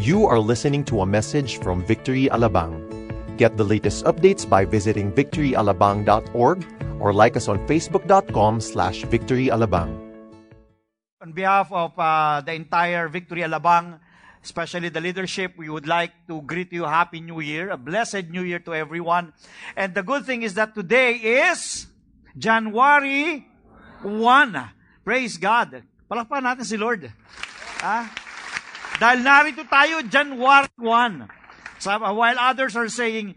You are listening to a message from Victory Alabang. Get the latest updates by visiting victoryalabang.org or like us on facebook.com slash victoryalabang. On behalf of uh, the entire Victory Alabang, especially the leadership, we would like to greet you Happy New Year, a blessed New Year to everyone. And the good thing is that today is January 1. Praise God. Palakpan natin si Lord. Ah? Dahil narito tayo, January 1. So, while others are saying,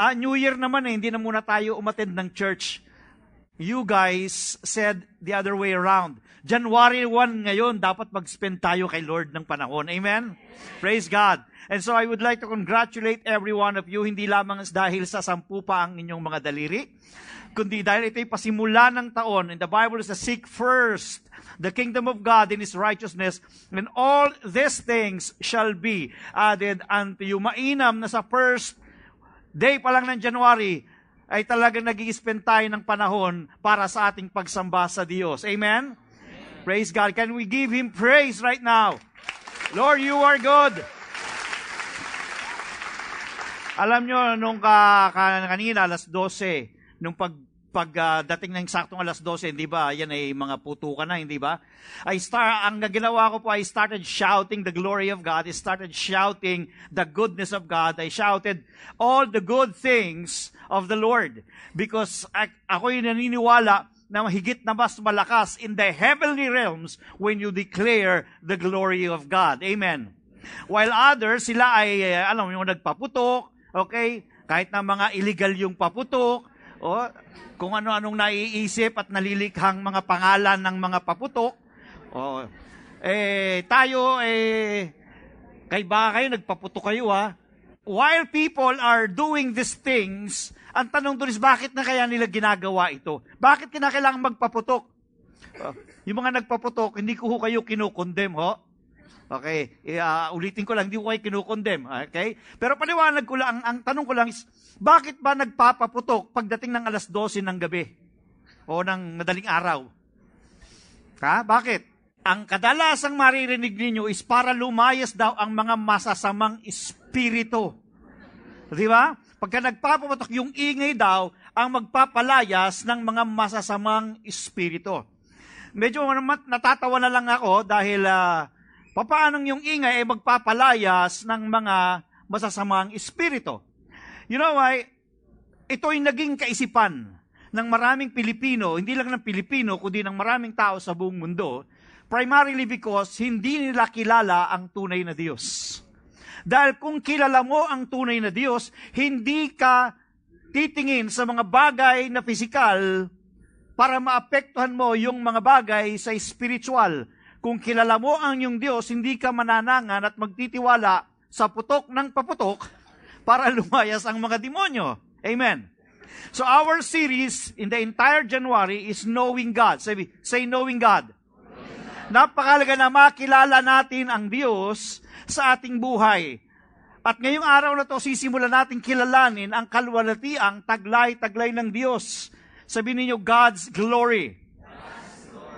ah, New Year naman eh, hindi na muna tayo umattend ng church. You guys said the other way around. January 1 ngayon, dapat mag-spend tayo kay Lord ng panahon. Amen? Praise God. And so I would like to congratulate every one of you, hindi lamang dahil sa sampu pa ang inyong mga daliri, kundi dahil ito'y pasimula ng taon. And the Bible is to seek first the kingdom of God in His righteousness, and all these things shall be added unto you. Mainam na sa first day pa lang ng January, ay talagang nag spend tayo ng panahon para sa ating pagsamba sa Diyos. Amen? Praise God. Can we give Him praise right now? Lord, you are good. Alam nyo, nung ka, ka, kanina, alas 12, nung pag pagdating uh, ng saktong alas 12, hindi ba, yan ay mga putukan na, hindi ba? I start, ang ginawa ko po, I started shouting the glory of God. I started shouting the goodness of God. I shouted all the good things of the Lord. Because ako yung naniniwala na higit na mas malakas in the heavenly realms when you declare the glory of God. Amen. While others, sila ay, uh, alam mo, yung nagpaputok, okay? Kahit na mga illegal yung paputok, o, kung ano-anong naiisip at nalilikhang mga pangalan ng mga paputok. O, eh, tayo, eh, kay baka kayo, nagpaputok kayo ha. While people are doing these things, ang tanong doon is, bakit na kaya nila ginagawa ito? Bakit kinakailangan magpaputok? Uh, yung mga nagpaputok, hindi ko ho kayo kinukondem, ho. Okay, uh, ulitin ko lang, hindi ko kayo kinukondem. Okay? Pero paliwanag ko lang, ang, tanong ko lang is, bakit ba nagpapaputok pagdating ng alas 12 ng gabi? O ng madaling araw? Ha? Bakit? Ang kadalasang maririnig ninyo is para lumayas daw ang mga masasamang espiritu. Di ba? Pagka nagpapaputok, yung ingay daw ang magpapalayas ng mga masasamang espiritu. Medyo natatawa na lang ako dahil uh, papaanong yung ingay ay magpapalayas ng mga masasamang espiritu. You know why? Ito'y naging kaisipan ng maraming Pilipino, hindi lang ng Pilipino, kundi ng maraming tao sa buong mundo, primarily because hindi nila kilala ang tunay na Diyos. Dahil kung kilala mo ang tunay na Diyos, hindi ka titingin sa mga bagay na pisikal para maapektuhan mo yung mga bagay sa spiritual. Kung kilala mo ang iyong Diyos, hindi ka mananangan at magtitiwala sa putok ng paputok para lumayas ang mga demonyo. Amen. So our series in the entire January is Knowing God. Say, say Knowing God. Napakalaga na makilala natin ang Diyos sa ating buhay. At ngayong araw na to, sisimulan natin kilalanin ang kalwalatiang taglay-taglay ng Diyos. Sabihin niyo, God's glory.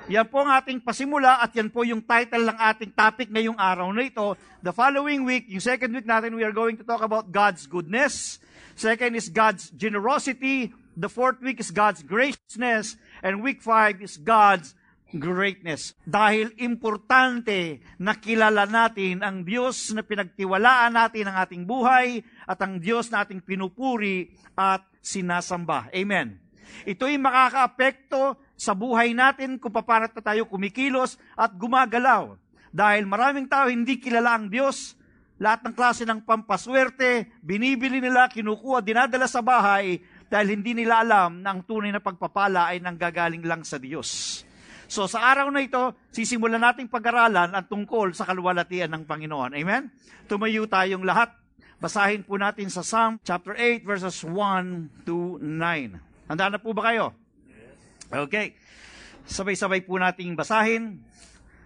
Yan po ang ating pasimula at yan po yung title ng ating topic ngayong araw na ito. The following week, yung second week natin, we are going to talk about God's goodness. Second is God's generosity. The fourth week is God's graciousness. And week five is God's greatness. Dahil importante na kilala natin ang Diyos na pinagtiwalaan natin ang ating buhay at ang Diyos na ating pinupuri at sinasamba. Amen. Ito'y makakaapekto sa buhay natin kung paano tayo kumikilos at gumagalaw. Dahil maraming tao hindi kilala ang Diyos, lahat ng klase ng pampaswerte, binibili nila, kinukuha, dinadala sa bahay dahil hindi nila alam na ang tunay na pagpapala ay nanggagaling lang sa Diyos. So sa araw na ito, sisimulan nating pag-aralan ang tungkol sa kaluwalhatian ng Panginoon. Amen? Tumayo tayong lahat. Basahin po natin sa Psalm chapter 8 verses 1 to 9. Handa na po ba kayo? Okay. Sabay-sabay po nating basahin.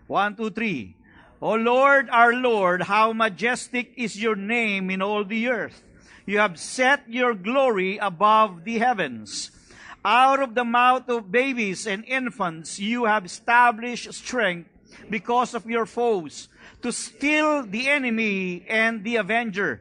One, two, three. O Lord, our Lord, how majestic is your name in all the earth. You have set your glory above the heavens. Out of the mouth of babies and infants, you have established strength because of your foes, to still the enemy and the avenger.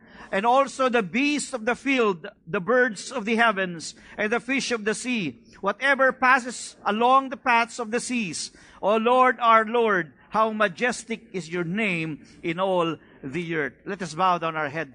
and also the beasts of the field, the birds of the heavens, and the fish of the sea, whatever passes along the paths of the seas. O Lord, our Lord, how majestic is your name in all the earth. Let us bow down our head.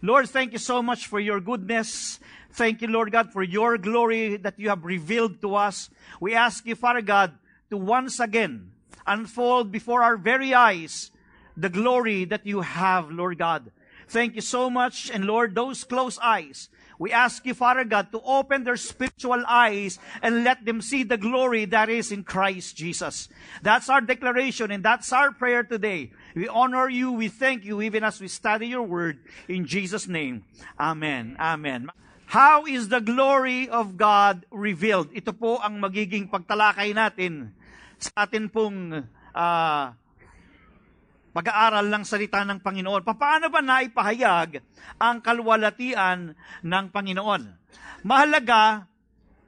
Lord, thank you so much for your goodness. Thank you, Lord God, for your glory that you have revealed to us. We ask you, Father God, to once again unfold before our very eyes the glory that you have, Lord God. Thank you so much. And Lord, those closed eyes, we ask you, Father God, to open their spiritual eyes and let them see the glory that is in Christ Jesus. That's our declaration and that's our prayer today. We honor you. We thank you even as we study your word in Jesus' name. Amen. Amen. How is the glory of God revealed? Ito po ang magiging pagtalakay natin sa atin pong uh, pag-aaral ng salita ng Panginoon. Paano ba naipahayag ang kalwalatian ng Panginoon? Mahalaga,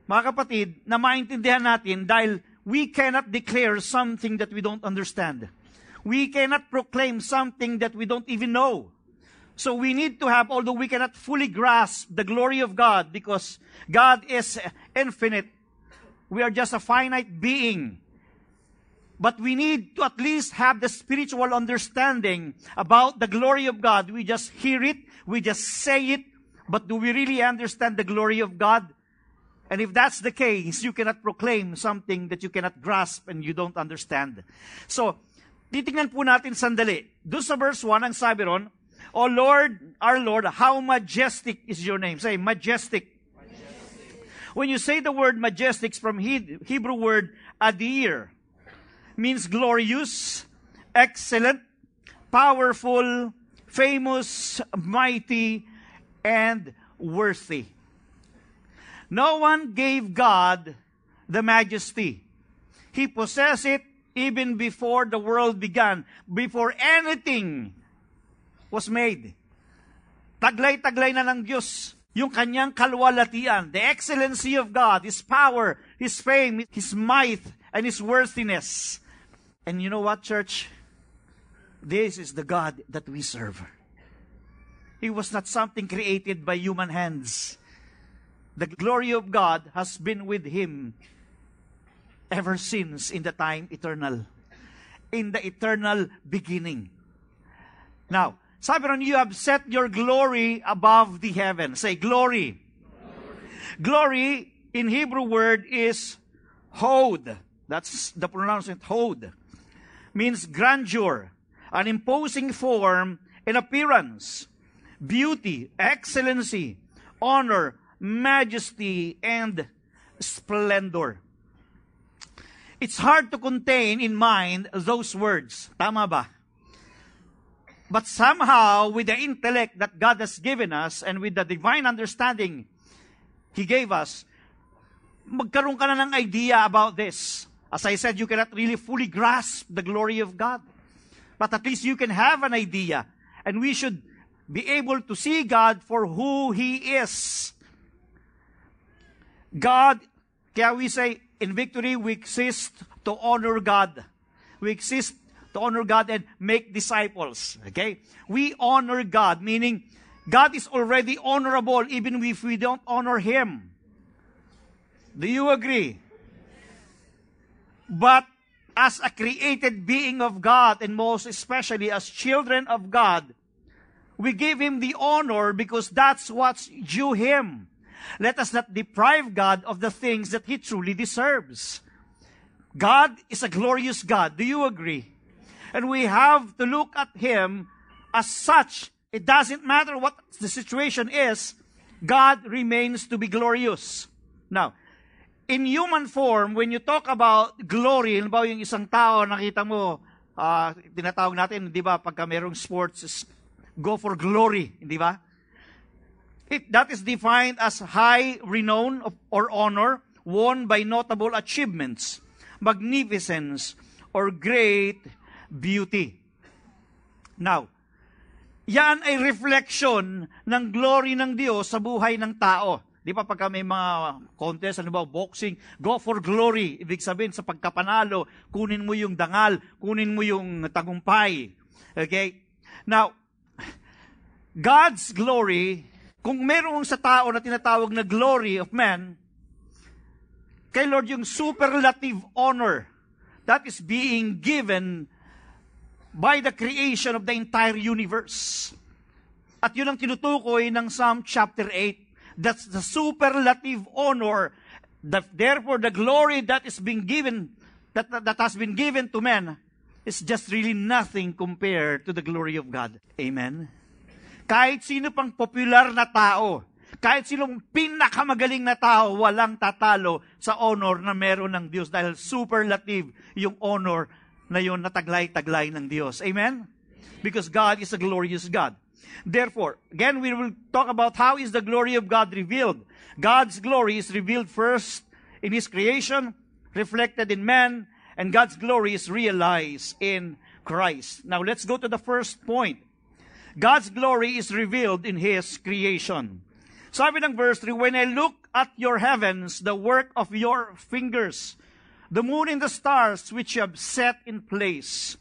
mga kapatid, na maintindihan natin dahil we cannot declare something that we don't understand. We cannot proclaim something that we don't even know. So we need to have, although we cannot fully grasp the glory of God because God is infinite, we are just a finite being. But we need to at least have the spiritual understanding about the glory of God. We just hear it, we just say it, but do we really understand the glory of God? And if that's the case, you cannot proclaim something that you cannot grasp and you don't understand. So, titingnan po natin sandali. Doon sa verse 1, ang sabi ron, O Lord, our Lord, how majestic is your name. Say, majestic. majestic. When you say the word majestic from Hebrew word adir, means glorious, excellent, powerful, famous, mighty, and worthy. No one gave God the majesty. He possessed it even before the world began, before anything was made. Taglay-taglay na ng Diyos yung kanyang kalwalatian, the excellency of God, His power, His fame, His might, and His worthiness. And you know what, church? This is the God that we serve. He was not something created by human hands. The glory of God has been with Him ever since in the time eternal. In the eternal beginning. Now, sabi ron, you have set your glory above the heaven. Say, glory. Glory, glory in Hebrew word is hod. That's the pronunciation, hod. Means grandeur, an imposing form and appearance, beauty, excellency, honor, majesty, and splendor. It's hard to contain in mind those words. Tama ba? But somehow, with the intellect that God has given us and with the divine understanding He gave us, magkaroon ka na ng idea about this. As I said, you cannot really fully grasp the glory of God. But at least you can have an idea. And we should be able to see God for who He is. God, kaya we say, in victory, we exist to honor God. We exist to honor God and make disciples. Okay? We honor God, meaning God is already honorable even if we don't honor Him. Do you agree? But as a created being of God, and most especially as children of God, we give Him the honor because that's what's due Him. Let us not deprive God of the things that He truly deserves. God is a glorious God. Do you agree? And we have to look at Him as such. It doesn't matter what the situation is, God remains to be glorious. Now, in human form, when you talk about glory, halimbawa yung isang tao, nakita mo, uh, tinatawag natin, di ba, pagka merong sports, go for glory, di ba? It, that is defined as high renown of, or honor won by notable achievements, magnificence, or great beauty. Now, yan ay reflection ng glory ng Diyos sa buhay ng tao. Di ba pagka may mga contest, ano ba, boxing, go for glory. Ibig sabihin sa pagkapanalo, kunin mo yung dangal, kunin mo yung tagumpay. Okay? Now, God's glory, kung meron sa tao na tinatawag na glory of man, kay Lord yung superlative honor that is being given by the creation of the entire universe. At yun ang tinutukoy ng Psalm chapter 8. That's the superlative honor. That, therefore, the glory that is being given, that, that has been given to men, is just really nothing compared to the glory of God. Amen? Kahit sino pang popular na tao, kahit sinong pinakamagaling na tao, walang tatalo sa honor na meron ng Diyos dahil superlative yung honor na yun na taglay-taglay ng Diyos. Amen? Because God is a glorious God. Therefore, again, we will talk about how is the glory of God revealed. God's glory is revealed first in His creation, reflected in man, and God's glory is realized in Christ. Now, let's go to the first point. God's glory is revealed in His creation. Sabi ng verse 3, When I look at your heavens, the work of your fingers, the moon and the stars which you have set in place.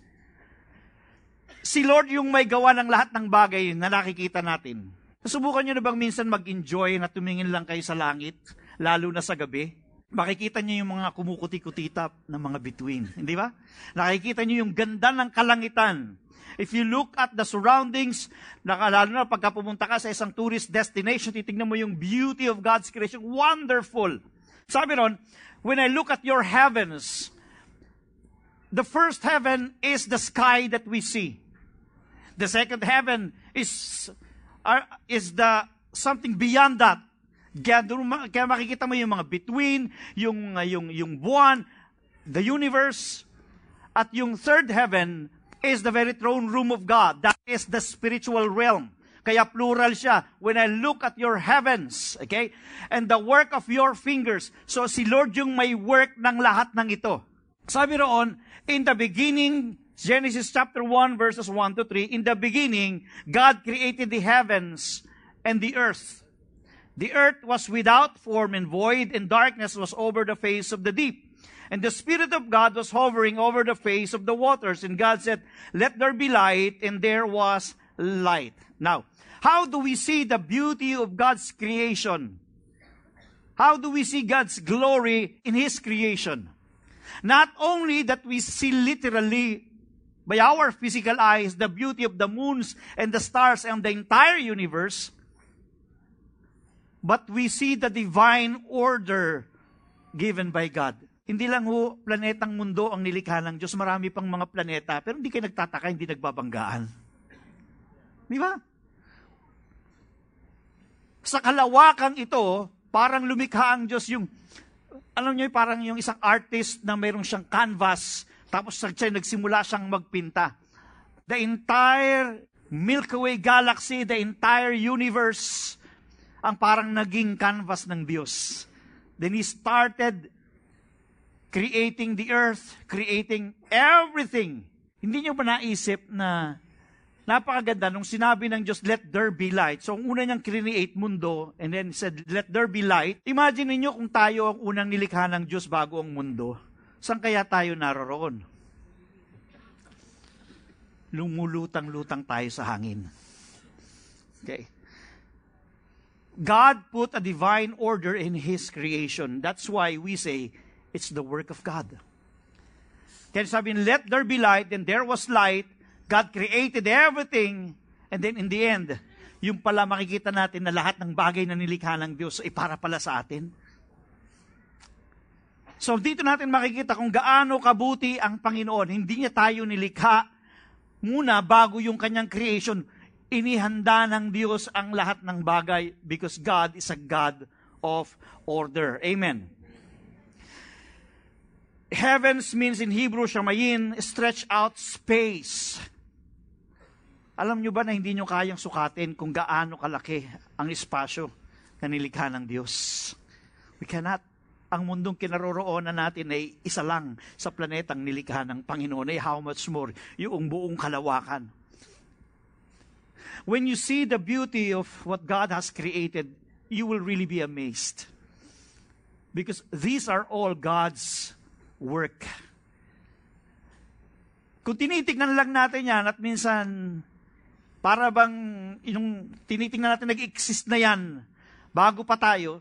Si Lord yung may gawa ng lahat ng bagay na nakikita natin. Nasubukan nyo na bang minsan mag-enjoy na tumingin lang kayo sa langit, lalo na sa gabi? Makikita nyo yung mga kumukuti-kutita ng mga bituin, hindi ba? Nakikita nyo yung ganda ng kalangitan. If you look at the surroundings, lalo na pagka pumunta ka sa isang tourist destination, titignan mo yung beauty of God's creation. Wonderful! Sabi ron, when I look at your heavens, the first heaven is the sky that we see. The second heaven is uh, is the something beyond that. Kaya, kaya makikita mo yung mga between, yung, uh, yung, yung buwan, the universe, at yung third heaven is the very throne room of God. That is the spiritual realm. Kaya plural siya. When I look at your heavens, okay? And the work of your fingers. So si Lord yung may work ng lahat ng ito. Sabi roon, in the beginning, Genesis chapter 1 verses 1 to 3, in the beginning, God created the heavens and the earth. The earth was without form and void, and darkness was over the face of the deep. And the Spirit of God was hovering over the face of the waters. And God said, Let there be light, and there was light. Now, how do we see the beauty of God's creation? How do we see God's glory in His creation? Not only that we see literally by our physical eyes the beauty of the moons and the stars and the entire universe, but we see the divine order given by God. Hindi lang ho planetang mundo ang nilikha ng Diyos, marami pang mga planeta, pero hindi kayo nagtataka, hindi nagbabanggaan. Di ba? Sa kalawakang ito, parang lumikha ang Diyos yung, alam niyo, parang yung isang artist na mayroong siyang canvas, tapos siya nagsimula siyang magpinta. The entire Milky Way galaxy, the entire universe, ang parang naging canvas ng Diyos. Then He started creating the earth, creating everything. Hindi niyo ba naisip na Napakaganda nung sinabi ng Diyos, let there be light. So, ang una niyang create mundo, and then said, let there be light. Imagine niyo kung tayo ang unang nilikha ng Diyos bago ang mundo. Saan kaya tayo naroroon? Lumulutang-lutang tayo sa hangin. Okay. God put a divine order in His creation. That's why we say, it's the work of God. Kaya sabi, let there be light, and there was light, God created everything, and then in the end, yung pala makikita natin na lahat ng bagay na nilikha ng Diyos ay para pala sa atin. So dito natin makikita kung gaano kabuti ang Panginoon. Hindi niya tayo nilikha muna bago yung kanyang creation. Inihanda ng Diyos ang lahat ng bagay because God is a God of order. Amen. Heavens means in Hebrew, shamayin, stretch out space. Alam nyo ba na hindi nyo kayang sukatin kung gaano kalaki ang espasyo na nilikha ng Diyos? We cannot. Ang mundong kinaroroonan natin ay isa lang sa planetang nilikha ng Panginoon ay how much more yung buong kalawakan. When you see the beauty of what God has created, you will really be amazed. Because these are all God's work. Kung tinitignan lang natin yan at minsan para bang yung tinitingnan natin nag-exist na yan bago pa tayo,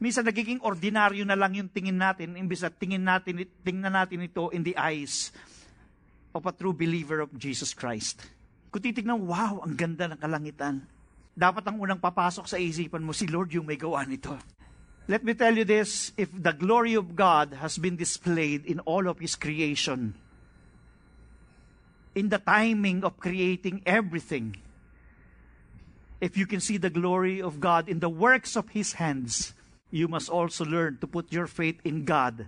minsan nagiging ordinaryo na lang yung tingin natin imbes na tingin natin, tingnan natin ito in the eyes of a true believer of Jesus Christ. Kung titignan, wow, ang ganda ng kalangitan. Dapat ang unang papasok sa isipan mo, si Lord yung may gawa nito. Let me tell you this, if the glory of God has been displayed in all of His creation, in the timing of creating everything, if you can see the glory of God in the works of His hands, you must also learn to put your faith in God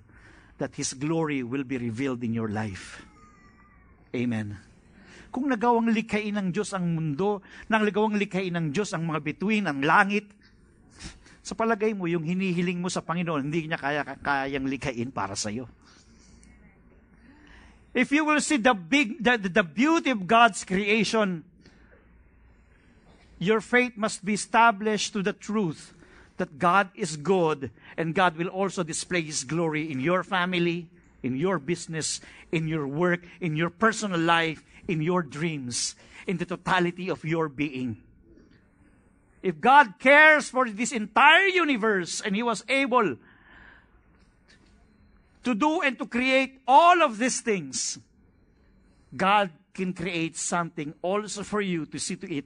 that His glory will be revealed in your life. Amen. Kung nagawang likhain ng Diyos ang mundo, nang nagawang likhain ng Diyos ang mga bituin, ang langit, sa palagay mo, yung hinihiling mo sa Panginoon, hindi niya kaya, kayang likhain para sa iyo. If you will see the big, the, the beauty of God's creation, your faith must be established to the truth that God is good and God will also display His glory in your family, in your business, in your work, in your personal life, in your dreams, in the totality of your being. If God cares for this entire universe and He was able to do and to create all of these things, God can create something also for you to see to it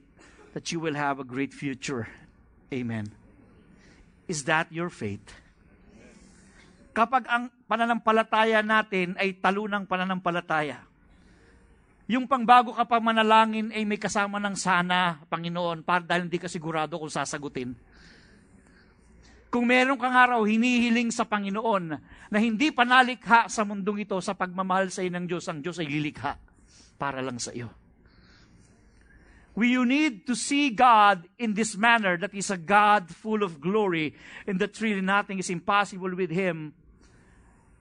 that you will have a great future. Amen. Is that your faith? Kapag ang pananampalataya natin ay talunang pananampalataya, yung pangbago ka pa manalangin ay may kasama ng sana, Panginoon, para dahil hindi ka sigurado kung sasagutin. Kung meron kang araw hinihiling sa Panginoon na hindi panalikha sa mundong ito sa pagmamahal sa ng Diyos, ang Diyos ay lilikha para lang sa iyo. We you need to see God in this manner that is a God full of glory and that really nothing is impossible with Him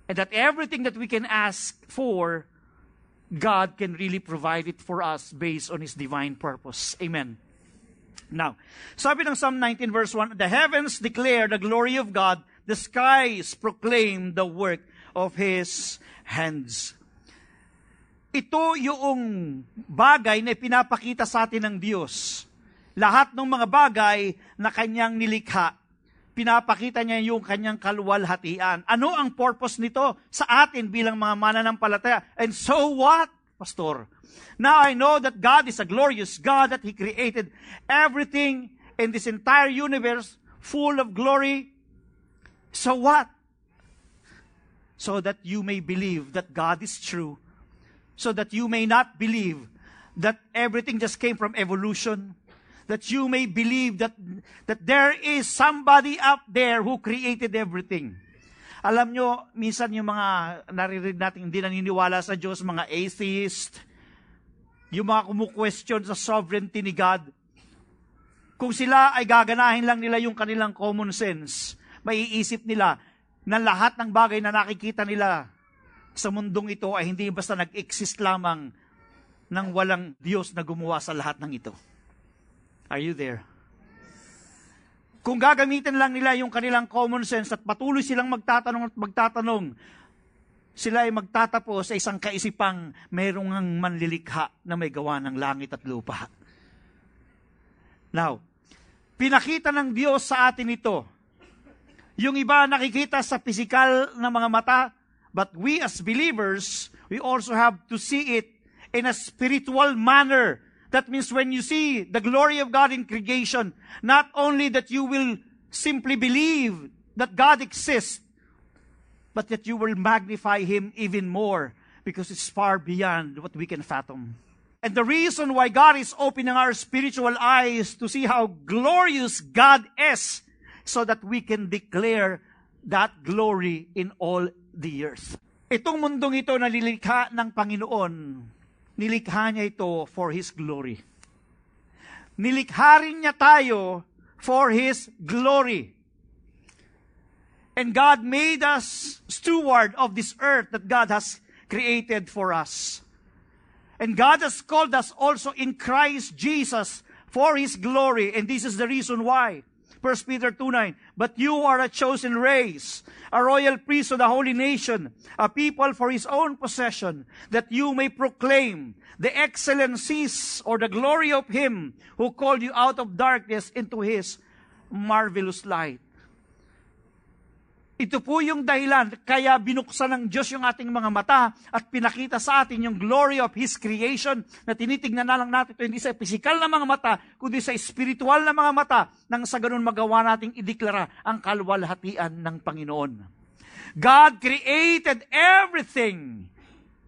and that everything that we can ask for God can really provide it for us based on His divine purpose. Amen. Now, sabi ng Psalm 19 verse 1, The heavens declare the glory of God, the skies proclaim the work of His hands. Ito yung bagay na pinapakita sa atin ng Diyos. Lahat ng mga bagay na kanyang nilikha, pinapakita niya yung kanyang kaluwalhatian. Ano ang purpose nito sa atin bilang mga mananampalataya? And so what, Pastor? Now I know that God is a glorious God, that He created everything in this entire universe full of glory. So what? So that you may believe that God is true. So that you may not believe that everything just came from evolution that you may believe that, that there is somebody up there who created everything. Alam nyo, minsan yung mga naririnig natin hindi naniniwala sa Diyos, mga atheist, yung mga kumu-question sa sovereignty ni God, kung sila ay gaganahin lang nila yung kanilang common sense, maiisip nila na lahat ng bagay na nakikita nila sa mundong ito ay hindi basta nag-exist lamang ng walang Diyos na gumawa sa lahat ng ito. Are you there? Kung gagamitin lang nila yung kanilang common sense at patuloy silang magtatanong at magtatanong, sila ay magtatapos sa isang kaisipang mayroong ang manlilikha na may gawa ng langit at lupa. Now, pinakita ng Diyos sa atin ito. Yung iba nakikita sa physical na mga mata, but we as believers, we also have to see it in a spiritual manner That means when you see the glory of God in creation, not only that you will simply believe that God exists, but that you will magnify Him even more because it's far beyond what we can fathom. And the reason why God is opening our spiritual eyes to see how glorious God is, so that we can declare that glory in all the earth. Itong mundong ito na nilikha ng Panginoon, nilikha niya ito for His glory. Nilikha rin niya tayo for His glory. And God made us steward of this earth that God has created for us. And God has called us also in Christ Jesus for His glory. And this is the reason why. 1 Peter 2 9. But you are a chosen race, a royal priesthood, a holy nation, a people for His own possession, that you may proclaim the excellencies or the glory of Him who called you out of darkness into His marvelous light. Ito po yung dahilan kaya binuksan ng Diyos yung ating mga mata at pinakita sa atin yung glory of His creation na tinitignan na lang natin ito hindi sa physical na mga mata, kundi sa spiritual na mga mata nang sa ganun magawa nating ideklara ang kalwalhatian ng Panginoon. God created everything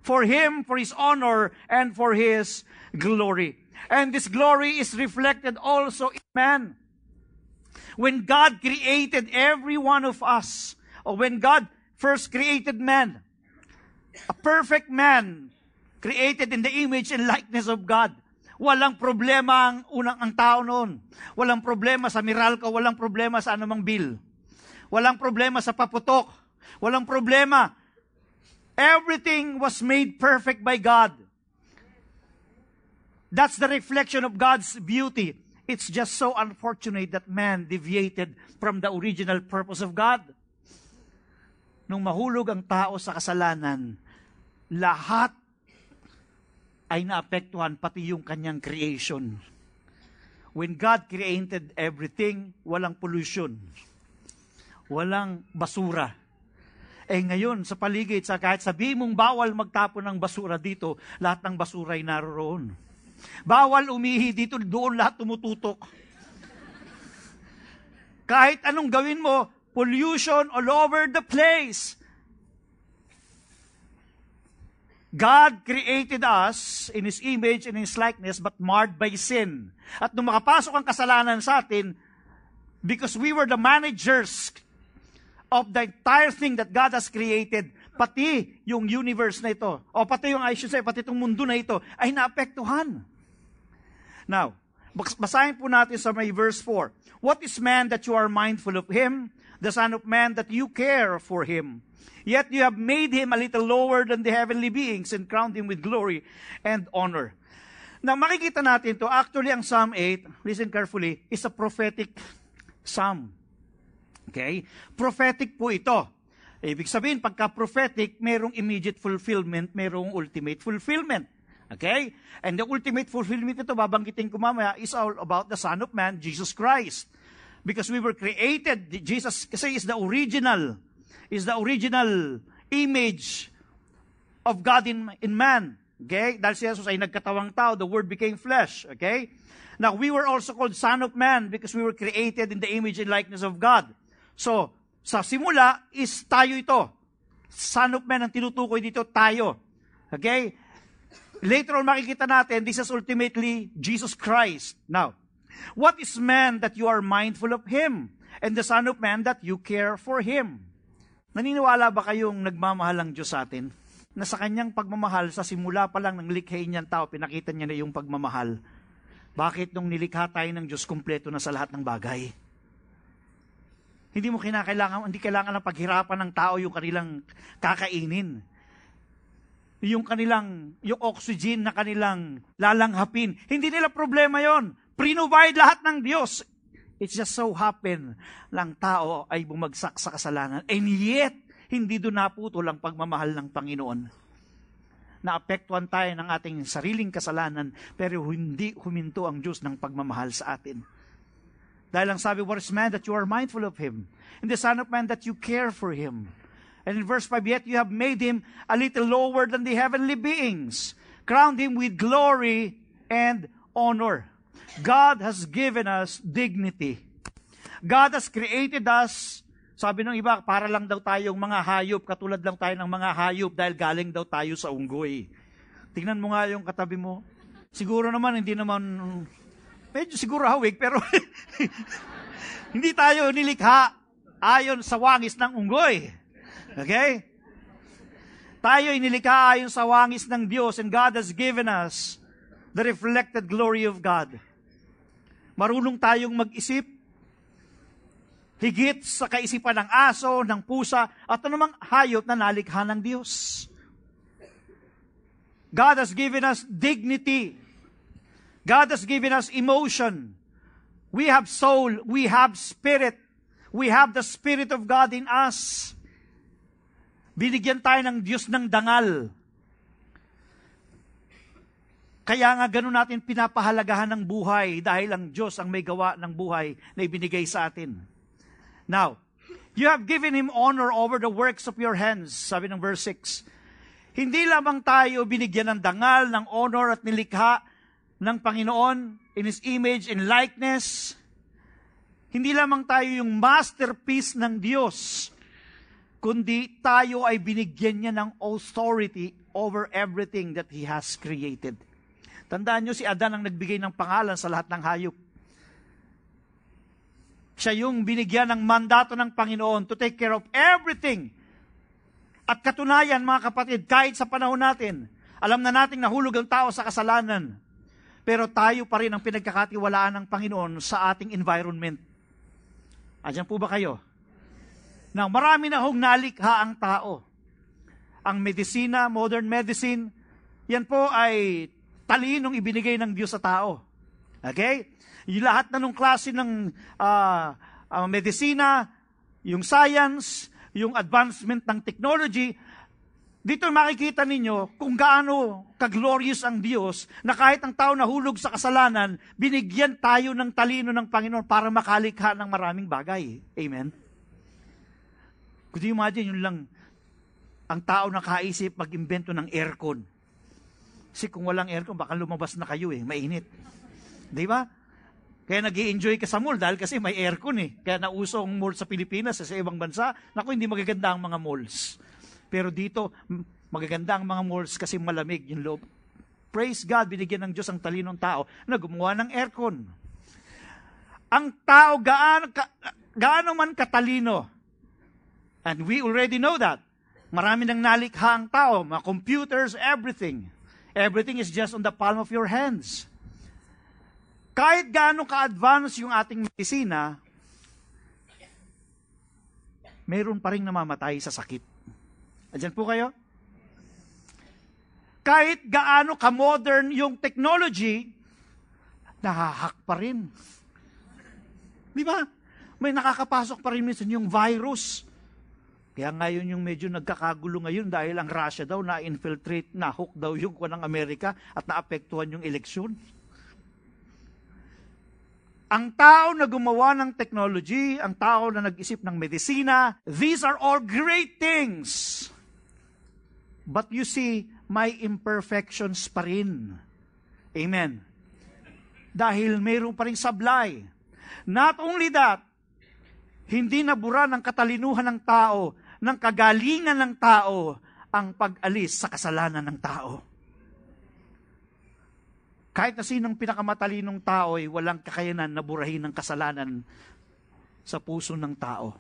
for Him, for His honor, and for His glory. And this glory is reflected also in man. When God created every one of us, or when God first created man, a perfect man, created in the image and likeness of God. Walang problema ang unang ang tao noon. Walang problema sa Meralco, walang problema sa anumang bill. Walang problema sa paputok. Walang problema. Everything was made perfect by God. That's the reflection of God's beauty. It's just so unfortunate that man deviated from the original purpose of God nung mahulog ang tao sa kasalanan, lahat ay naapektuhan, pati yung kanyang creation. When God created everything, walang pollution. Walang basura. Eh ngayon, sa paligid, sa kahit sabi mong bawal magtapon ng basura dito, lahat ng basura ay naroon. Bawal umihi dito, doon lahat tumututok. Kahit anong gawin mo, pollution all over the place. God created us in His image and His likeness, but marred by sin. At nung makapasok ang kasalanan sa atin, because we were the managers of the entire thing that God has created, pati yung universe na ito, o pati yung, I should say, pati itong mundo na ito, ay naapektuhan. Now, basahin po natin sa may verse 4. What is man that you are mindful of him? The Son of Man, that you care for him. Yet you have made him a little lower than the heavenly beings and crowned him with glory and honor. Now, makikita natin to actually ang Psalm 8, listen carefully, is a prophetic psalm. Okay? Prophetic po ito. Ibig sabihin, pagka prophetic, merong immediate fulfillment, merong ultimate fulfillment. Okay? And the ultimate fulfillment ito, babanggitin ko mamaya, is all about the Son of Man, Jesus Christ. Because we were created, Jesus kasi is the original, is the original image of God in, in man. Okay? Dahil si Jesus ay nagkatawang tao, the Word became flesh. Okay? Now, we were also called Son of Man because we were created in the image and likeness of God. So, sa simula is tayo ito. Son of Man ang tinutukoy dito, tayo. Okay? Later on makikita natin, this is ultimately Jesus Christ. Now, What is man that you are mindful of him? And the Son of Man that you care for him? Naniniwala ba kayong nagmamahal ang Diyos sa atin? Na sa kanyang pagmamahal, sa simula pa lang ng likhain niyang tao, pinakita niya na yung pagmamahal. Bakit nung nilikha tayo ng Diyos, kumpleto na sa lahat ng bagay? Hindi mo kinakailangan, hindi kailangan ng paghirapan ng tao yung kanilang kakainin. Yung kanilang, yung oxygen na kanilang lalanghapin. Hindi nila problema yon Prinobide lahat ng Diyos. It just so happen lang tao ay bumagsak sa kasalanan. And yet, hindi doon naputol ang pagmamahal ng Panginoon. Naapektuhan tayo ng ating sariling kasalanan, pero hindi huminto ang Diyos ng pagmamahal sa atin. Dahil ang sabi, what is man that you are mindful of him? And the Son of Man that you care for him. And in verse 5, yet you have made him a little lower than the heavenly beings, crowned him with glory and honor. God has given us dignity. God has created us, sabi ng iba, para lang daw tayong mga hayop, katulad lang tayo ng mga hayop dahil galing daw tayo sa unggoy. Tingnan mo nga yung katabi mo. Siguro naman, hindi naman, medyo siguro hawig, pero hindi tayo nilikha ayon sa wangis ng unggoy. Okay? Tayo inilikha ayon sa wangis ng Diyos and God has given us the reflected glory of God. Marunong tayong mag-isip, higit sa kaisipan ng aso, ng pusa, at anumang hayop na nalikha ng Diyos. God has given us dignity. God has given us emotion. We have soul. We have spirit. We have the Spirit of God in us. Binigyan tayo ng Diyos ng dangal. Kaya nga ganun natin pinapahalagahan ng buhay dahil ang Diyos ang may gawa ng buhay na ibinigay sa atin. Now, you have given Him honor over the works of your hands, sabi ng verse 6. Hindi lamang tayo binigyan ng dangal, ng honor at nilikha ng Panginoon in His image and likeness. Hindi lamang tayo yung masterpiece ng Diyos, kundi tayo ay binigyan niya ng authority over everything that He has created. Tandaan niyo si Adan ang nagbigay ng pangalan sa lahat ng hayop. Siya yung binigyan ng mandato ng Panginoon to take care of everything. At katunayan, mga kapatid, kahit sa panahon natin, alam na nating nahulog ang tao sa kasalanan. Pero tayo pa rin ang pinagkakatiwalaan ng Panginoon sa ating environment. Ayan po ba kayo? Now, marami na hong nalikha ang tao. Ang medisina, modern medicine, yan po ay talinong ibinigay ng Diyos sa tao. Okay? Yung lahat na nung klase ng uh, uh, medisina, yung science, yung advancement ng technology, dito makikita ninyo kung gaano kaglorious ang Diyos na kahit ang tao nahulog sa kasalanan, binigyan tayo ng talino ng Panginoon para makalikha ng maraming bagay. Amen? Could you imagine yun lang, ang tao nakaisip mag-imbento ng aircon. Kasi kung walang aircon, baka lumabas na kayo eh, mainit. Di ba? Kaya nag enjoy ka sa mall dahil kasi may aircon eh. Kaya nauso ang mall sa Pilipinas sa ibang bansa. Naku, hindi magaganda ang mga malls. Pero dito, magaganda ang mga malls kasi malamig yung loob. Praise God, binigyan ng Diyos ang talinong tao na gumawa ng aircon. Ang tao, gaano, ka, gaano man katalino, And we already know that. Marami nang nalikha ang tao, mga computers, everything. Everything is just on the palm of your hands. Kahit gaano ka-advance yung ating medisina, meron pa rin namamatay sa sakit. Andiyan po kayo? Kahit gaano ka-modern yung technology, nahahak pa rin. Di ba? May nakakapasok pa rin minsan yung virus. Kaya ngayon yung medyo nagkakagulo ngayon dahil ang Russia daw na-infiltrate, na-hook daw yung kuwan ng Amerika at naapektuhan yung eleksyon. Ang tao na gumawa ng technology, ang tao na nag-isip ng medisina, these are all great things. But you see, may imperfections pa rin. Amen. Dahil mayroon pa rin sablay. Not only that, hindi nabura ng katalinuhan ng tao ng kagalingan ng tao ang pag-alis sa kasalanan ng tao. Kahit na sinong pinakamatalinong tao ay walang kakayanan na burahin ng kasalanan sa puso ng tao.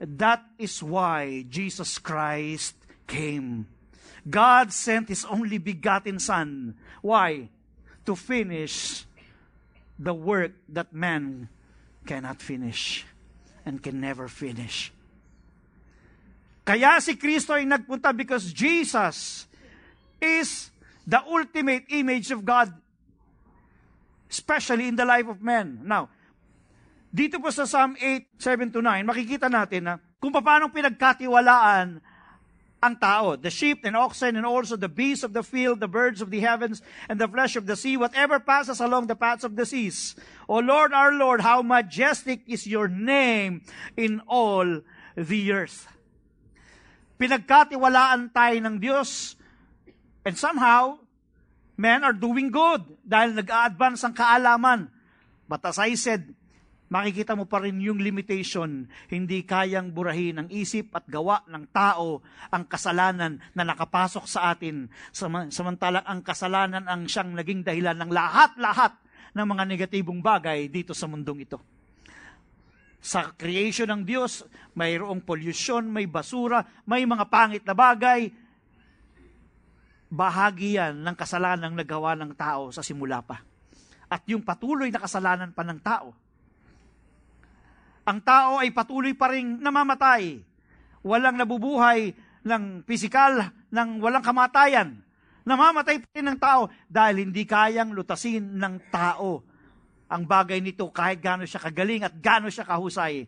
That is why Jesus Christ came. God sent His only begotten Son. Why? To finish the work that man cannot finish and can never finish. Kaya si Kristo ay nagpunta because Jesus is the ultimate image of God, especially in the life of man. Now, dito po sa Psalm 8, 7 to 9, makikita natin na kung paano pinagkatiwalaan ang tao, the sheep and oxen and also the beasts of the field, the birds of the heavens and the flesh of the sea, whatever passes along the paths of the seas. O Lord, our Lord, how majestic is your name in all the earth pinagkatiwalaan tayo ng Diyos. And somehow, men are doing good dahil nag-a-advance ang kaalaman. But as I said, makikita mo pa rin yung limitation. Hindi kayang burahin ng isip at gawa ng tao ang kasalanan na nakapasok sa atin. Samantalang ang kasalanan ang siyang naging dahilan ng lahat-lahat ng mga negatibong bagay dito sa mundong ito. Sa creation ng Diyos, mayroong pollution, may basura, may mga pangit na bagay. Bahagi yan ng kasalanan nagawa ng tao sa simula pa. At yung patuloy na kasalanan pa ng tao. Ang tao ay patuloy pa rin namamatay. Walang nabubuhay ng pisikal, ng walang kamatayan. Namamatay pa rin ng tao dahil hindi kayang lutasin ng tao ang bagay nito kahit gaano siya kagaling at gaano siya kahusay.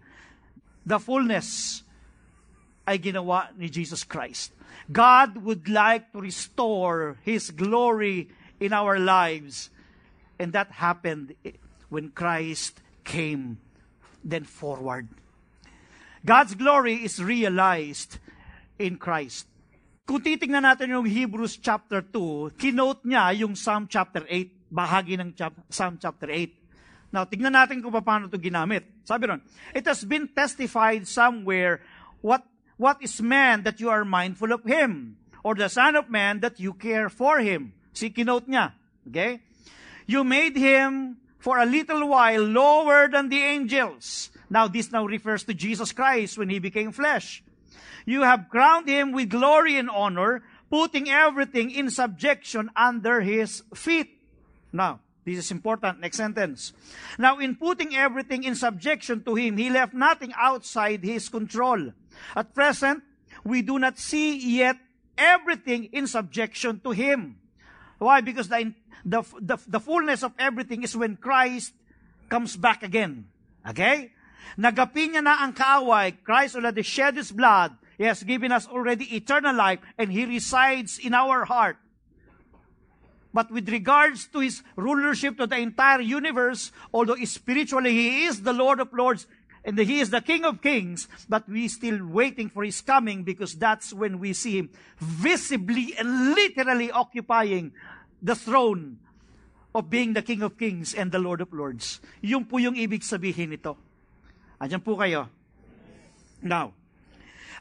The fullness ay ginawa ni Jesus Christ. God would like to restore His glory in our lives. And that happened when Christ came then forward. God's glory is realized in Christ. Kung titingnan natin yung Hebrews chapter 2, kinote niya yung Psalm chapter 8, bahagi ng chap- Psalm chapter 8. Now, tignan natin kung paano ito ginamit. Sabi ron, It has been testified somewhere, what, what is man that you are mindful of him? Or the son of man that you care for him? Si kinote niya. Okay? You made him for a little while lower than the angels. Now, this now refers to Jesus Christ when he became flesh. You have crowned him with glory and honor, putting everything in subjection under his feet. Now, This is important. Next sentence. Now, in putting everything in subjection to Him, He left nothing outside His control. At present, we do not see yet everything in subjection to Him. Why? Because the, the, the, the fullness of everything is when Christ comes back again. Okay? Nagapi niya na ang kaaway. Christ already shed His blood. He has given us already eternal life and He resides in our heart. But with regards to his rulership to the entire universe, although spiritually he is the Lord of Lords and he is the King of Kings, but we still waiting for his coming because that's when we see him visibly and literally occupying the throne of being the King of Kings and the Lord of Lords. Yung po yung ibig sabihin nito. Andiyan po kayo. Now,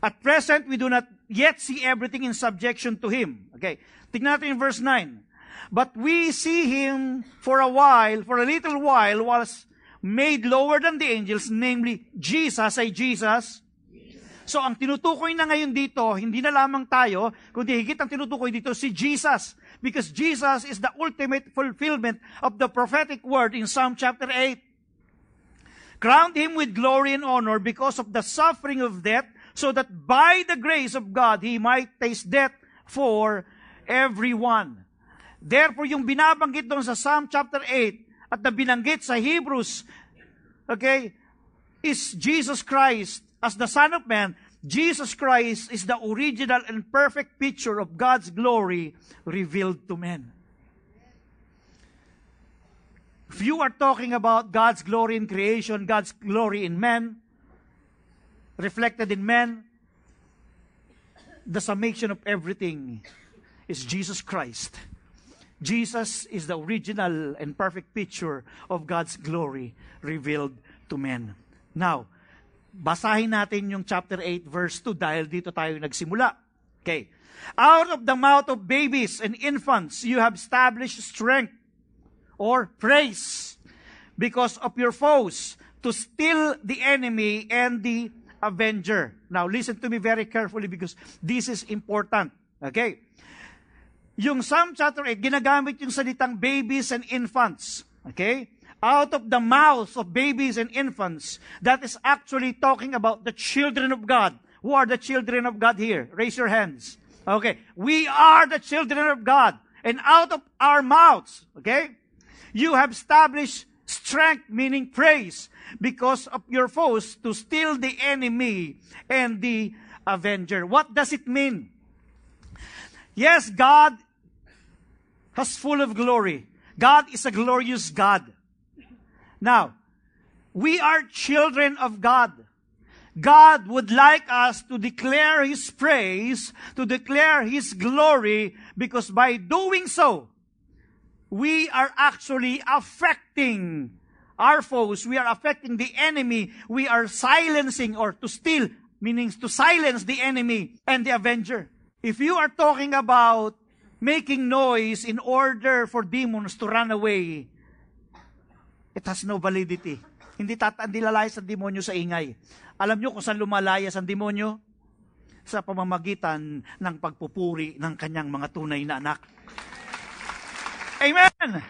at present, we do not yet see everything in subjection to Him. Okay. Tignan natin yung verse 9. But we see him for a while, for a little while, was made lower than the angels, namely Jesus ay Jesus. So ang tinutukoy na ngayon dito, hindi na lamang tayo, kundi higit ang tinutukoy dito si Jesus. Because Jesus is the ultimate fulfillment of the prophetic word in Psalm chapter 8. Crowned him with glory and honor because of the suffering of death, so that by the grace of God, he might taste death for everyone. Therefore, yung binabanggit doon sa Psalm chapter 8 at na binanggit sa Hebrews, okay, is Jesus Christ as the Son of Man. Jesus Christ is the original and perfect picture of God's glory revealed to men. If you are talking about God's glory in creation, God's glory in men, reflected in men, the summation of everything is Jesus Christ. Jesus is the original and perfect picture of God's glory revealed to men. Now, basahin natin yung chapter 8 verse 2 dahil dito tayo nagsimula. Okay. Out of the mouth of babies and infants you have established strength or praise because of your foes to still the enemy and the avenger. Now, listen to me very carefully because this is important. Okay? Yung Psalm chapter 8, ginagamit yung salitang babies and infants. Okay? Out of the mouths of babies and infants, that is actually talking about the children of God. Who are the children of God here? Raise your hands. Okay. We are the children of God. And out of our mouths, okay, you have established strength, meaning praise, because of your foes to still the enemy and the avenger. What does it mean? Yes, God has full of glory. God is a glorious God. Now, we are children of God. God would like us to declare His praise, to declare His glory, because by doing so, we are actually affecting our foes. We are affecting the enemy. We are silencing or to steal, meaning to silence the enemy and the avenger. If you are talking about making noise in order for demons to run away, it has no validity. Hindi, tata, hindi lalayas ang demonyo sa ingay. Alam nyo kung saan lumalayas ang demonyo? Sa pamamagitan ng pagpupuri ng kanyang mga tunay na anak. Amen!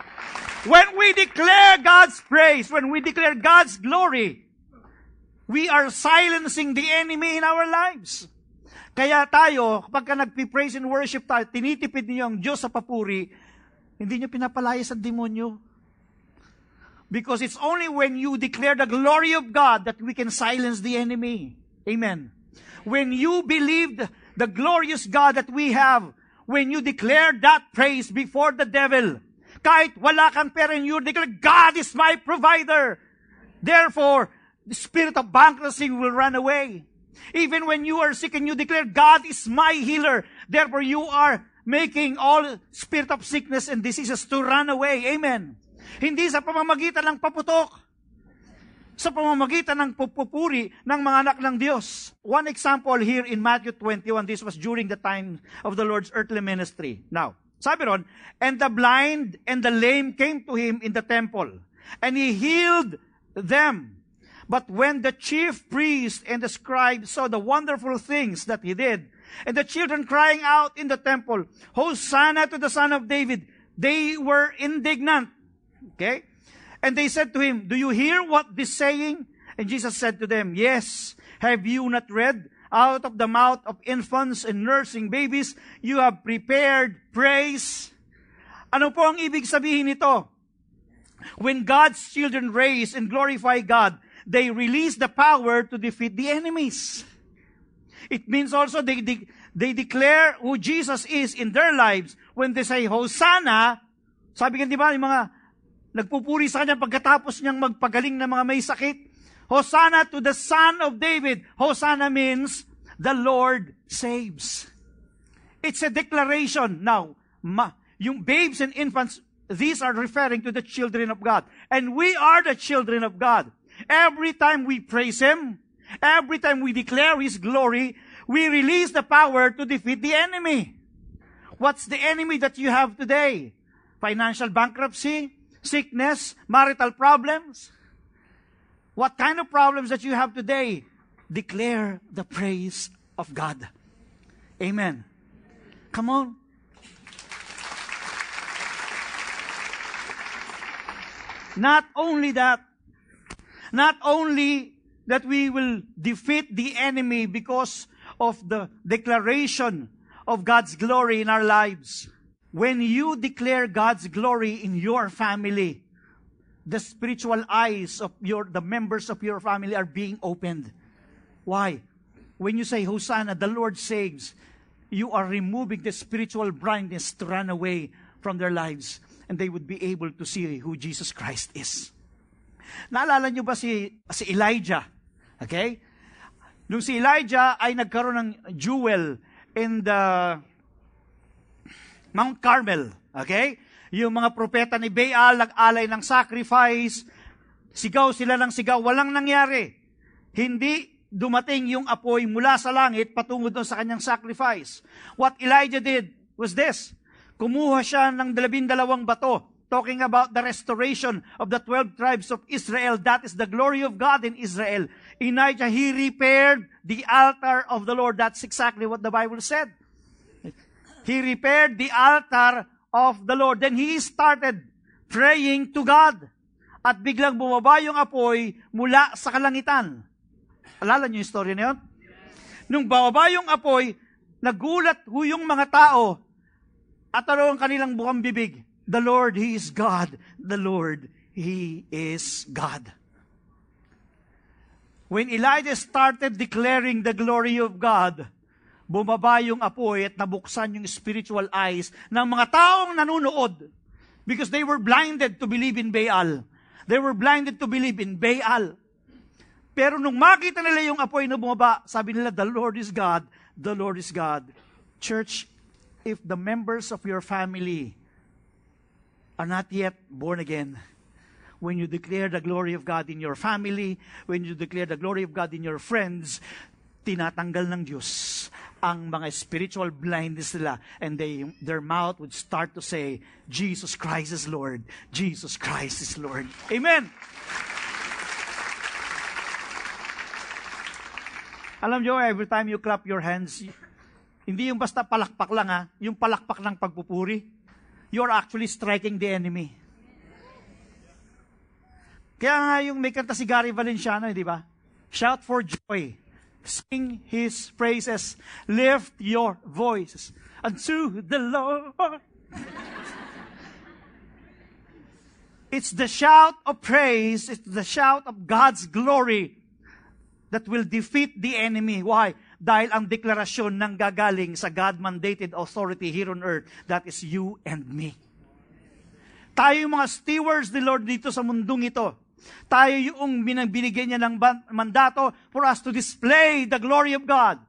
When we declare God's praise, when we declare God's glory, we are silencing the enemy in our lives. Kaya tayo, kapag ka nagpi-praise and worship tayo, tinitipid niyo ang Diyos sa papuri, hindi niyo pinapalayas ang demonyo. Because it's only when you declare the glory of God that we can silence the enemy. Amen. When you believe the glorious God that we have, when you declare that praise before the devil, kahit wala kang pera and you declare, God is my provider. Therefore, the spirit of bankruptcy will run away. Even when you are sick and you declare, God is my healer. Therefore, you are making all spirit of sickness and diseases to run away. Amen. Hindi sa pamamagitan ng paputok. Sa pamamagitan ng pupupuri ng mga anak ng Diyos. One example here in Matthew 21, this was during the time of the Lord's earthly ministry. Now, sabi ron, and the blind and the lame came to him in the temple, and he healed them. But when the chief priest and the scribe saw the wonderful things that he did, and the children crying out in the temple, Hosanna to the Son of David, they were indignant. Okay? And they said to him, Do you hear what this saying? And Jesus said to them, Yes. Have you not read? Out of the mouth of infants and nursing babies, you have prepared praise. Ano po ang ibig sabihin nito? When God's children raise and glorify God, they release the power to defeat the enemies. It means also they, they, they declare who Jesus is in their lives when they say, Hosanna, sabi nga di ba, yung mga nagpupuri sa kanya pagkatapos niyang magpagaling ng mga may sakit, Hosanna to the Son of David. Hosanna means the Lord saves. It's a declaration. Now, ma, yung babes and infants, these are referring to the children of God. And we are the children of God. Every time we praise Him, every time we declare His glory, we release the power to defeat the enemy. What's the enemy that you have today? Financial bankruptcy, sickness, marital problems. What kind of problems that you have today? Declare the praise of God. Amen. Come on. Not only that, not only that we will defeat the enemy because of the declaration of God's glory in our lives. When you declare God's glory in your family, the spiritual eyes of your the members of your family are being opened. Why? When you say Hosanna, the Lord saves, you are removing the spiritual blindness to run away from their lives and they would be able to see who Jesus Christ is. Naalala niyo ba si, si Elijah? Okay? Nung si Elijah ay nagkaroon ng jewel in the Mount Carmel. Okay? Yung mga propeta ni Baal nag-alay ng sacrifice. Sigaw sila ng sigaw. Walang nangyari. Hindi dumating yung apoy mula sa langit patungo doon sa kanyang sacrifice. What Elijah did was this. Kumuha siya ng dalabindalawang bato talking about the restoration of the 12 tribes of Israel. That is the glory of God in Israel. Elijah, he repaired the altar of the Lord. That's exactly what the Bible said. He repaired the altar of the Lord. Then he started praying to God. At biglang bumaba yung apoy mula sa kalangitan. Alala niyo yung story na yun? Nung bababa yung apoy, nagulat ho yung mga tao at ano ang kanilang bukang bibig? The Lord, He is God. The Lord, He is God. When Elijah started declaring the glory of God, bumaba yung apoy at nabuksan yung spiritual eyes ng mga taong nanunood because they were blinded to believe in Baal. They were blinded to believe in Baal. Pero nung makita nila yung apoy na bumaba, sabi nila, the Lord is God, the Lord is God. Church, if the members of your family are not yet born again, when you declare the glory of God in your family, when you declare the glory of God in your friends, tinatanggal ng Diyos ang mga spiritual blindness nila and they, their mouth would start to say, Jesus Christ is Lord. Jesus Christ is Lord. Amen! Alam nyo, every time you clap your hands, hindi yung basta palakpak lang ha, yung palakpak ng pagpupuri you're actually striking the enemy. Kaya nga yung may kanta si Gary Valenciano, eh, di ba? Shout for joy. Sing His praises. Lift your voices unto the Lord. It's the shout of praise, it's the shout of God's glory that will defeat the enemy. Why? Dahil ang deklarasyon ng gagaling sa God-mandated authority here on earth, that is you and me. Tayo yung mga stewards ni Lord dito sa mundong ito. Tayo yung binigyan niya ng mandato for us to display the glory of God.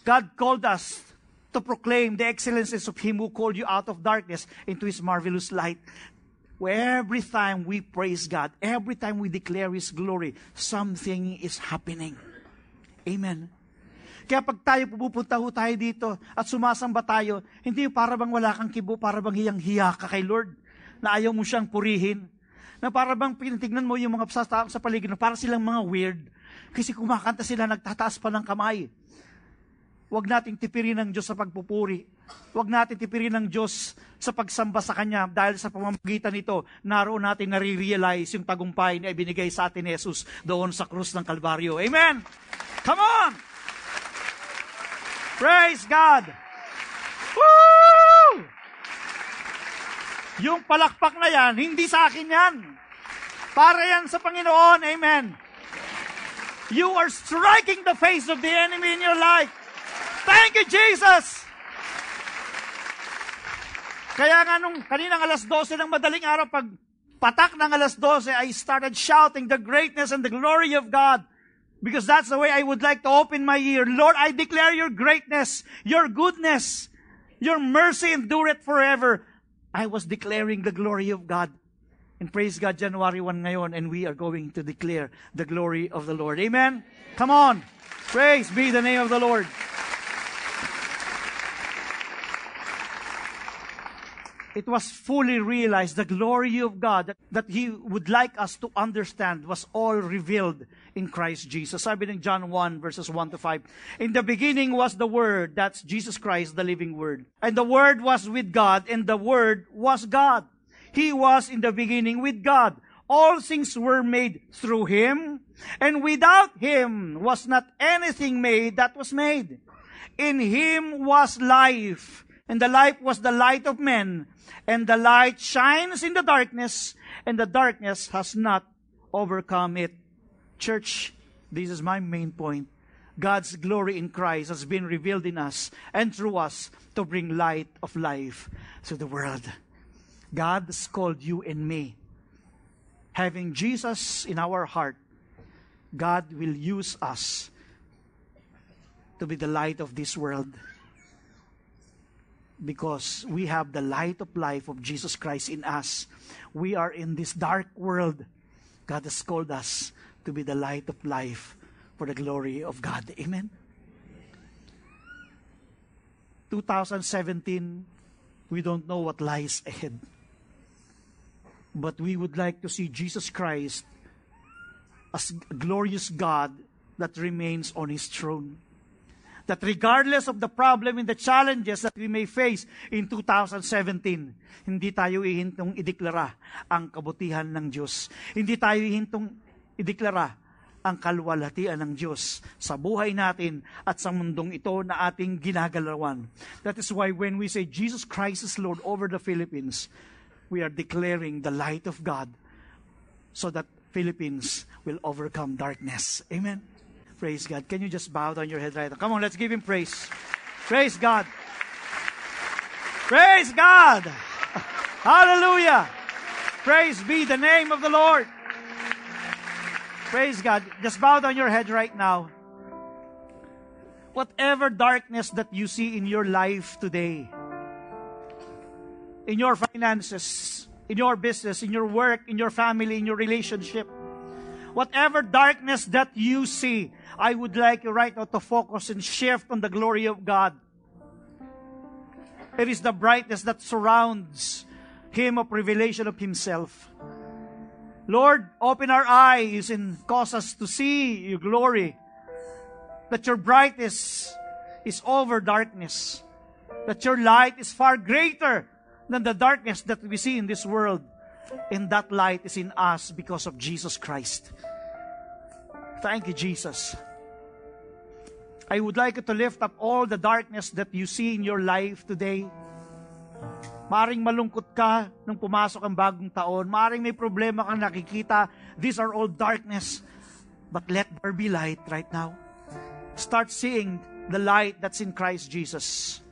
God called us to proclaim the excellences of Him who called you out of darkness into His marvelous light. Every time we praise God, every time we declare His glory, something is happening. Amen. Kaya pag tayo pupunta ho tayo dito at sumasamba tayo, hindi para bang wala kang kibo, para bang hiyang-hiya ka kay Lord, na ayaw mo siyang purihin, na para bang pinitignan mo yung mga sa, sa paligid, para silang mga weird, kasi kumakanta sila, nagtataas pa ng kamay. Huwag nating tipirin ng Diyos sa pagpupuri. Huwag natin tipirin ng Diyos sa pagsamba sa Kanya dahil sa pamamagitan nito, naroon natin nare-realize yung tagumpay na ibinigay sa atin ni Jesus doon sa krus ng Kalbaryo. Amen! Come on! Praise God! Woo! Yung palakpak na yan, hindi sa akin yan. Para yan sa Panginoon. Amen. You are striking the face of the enemy in your life. Thank you, Jesus! Kaya nga nung kaninang alas 12 ng madaling araw, pag patak ng alas 12, I started shouting the greatness and the glory of God. Because that's the way I would like to open my ear. Lord, I declare your greatness, your goodness, your mercy endure it forever. I was declaring the glory of God. And praise God, January 1 ngayon, and we are going to declare the glory of the Lord. Amen? Come on. Praise be the name of the Lord. It was fully realized the glory of God that, that He would like us to understand was all revealed in Christ Jesus. Sabi ng John 1 verses 1 to 5. In the beginning was the Word, that's Jesus Christ, the living Word. And the Word was with God, and the Word was God. He was in the beginning with God. All things were made through Him, and without Him was not anything made that was made. In Him was life, and the life was the light of men. And the light shines in the darkness, and the darkness has not overcome it. Church, this is my main point. God's glory in Christ has been revealed in us and through us to bring light of life to the world. God has called you and me. Having Jesus in our heart, God will use us to be the light of this world because we have the light of life of Jesus Christ in us. We are in this dark world. God has called us to be the light of life for the glory of God. Amen. 2017, we don't know what lies ahead. But we would like to see Jesus Christ as a glorious God that remains on his throne that regardless of the problem and the challenges that we may face in 2017, hindi tayo ihintong ideklara ang kabutihan ng Diyos. Hindi tayo ihintong ideklara ang kalwalhatian ng Diyos sa buhay natin at sa mundong ito na ating ginagalawan. That is why when we say Jesus Christ is Lord over the Philippines, we are declaring the light of God so that Philippines will overcome darkness. Amen. Praise God. Can you just bow down your head right now? Come on, let's give Him praise. Praise God. Praise God. Hallelujah. Praise be the name of the Lord. Praise God. Just bow down your head right now. Whatever darkness that you see in your life today, in your finances, in your business, in your work, in your family, in your relationship, whatever darkness that you see, I would like you right now to focus and shift on the glory of God. It is the brightness that surrounds Him of revelation of Himself. Lord, open our eyes and cause us to see your glory. That your brightness is over darkness. That your light is far greater than the darkness that we see in this world. And that light is in us because of Jesus Christ. Thank you, Jesus. I would like you to lift up all the darkness that you see in your life today. Maring malungkot ka nung pumasok ang bagong taon. Maring may problema kang nakikita. These are all darkness. But let there be light right now. Start seeing the light that's in Christ Jesus.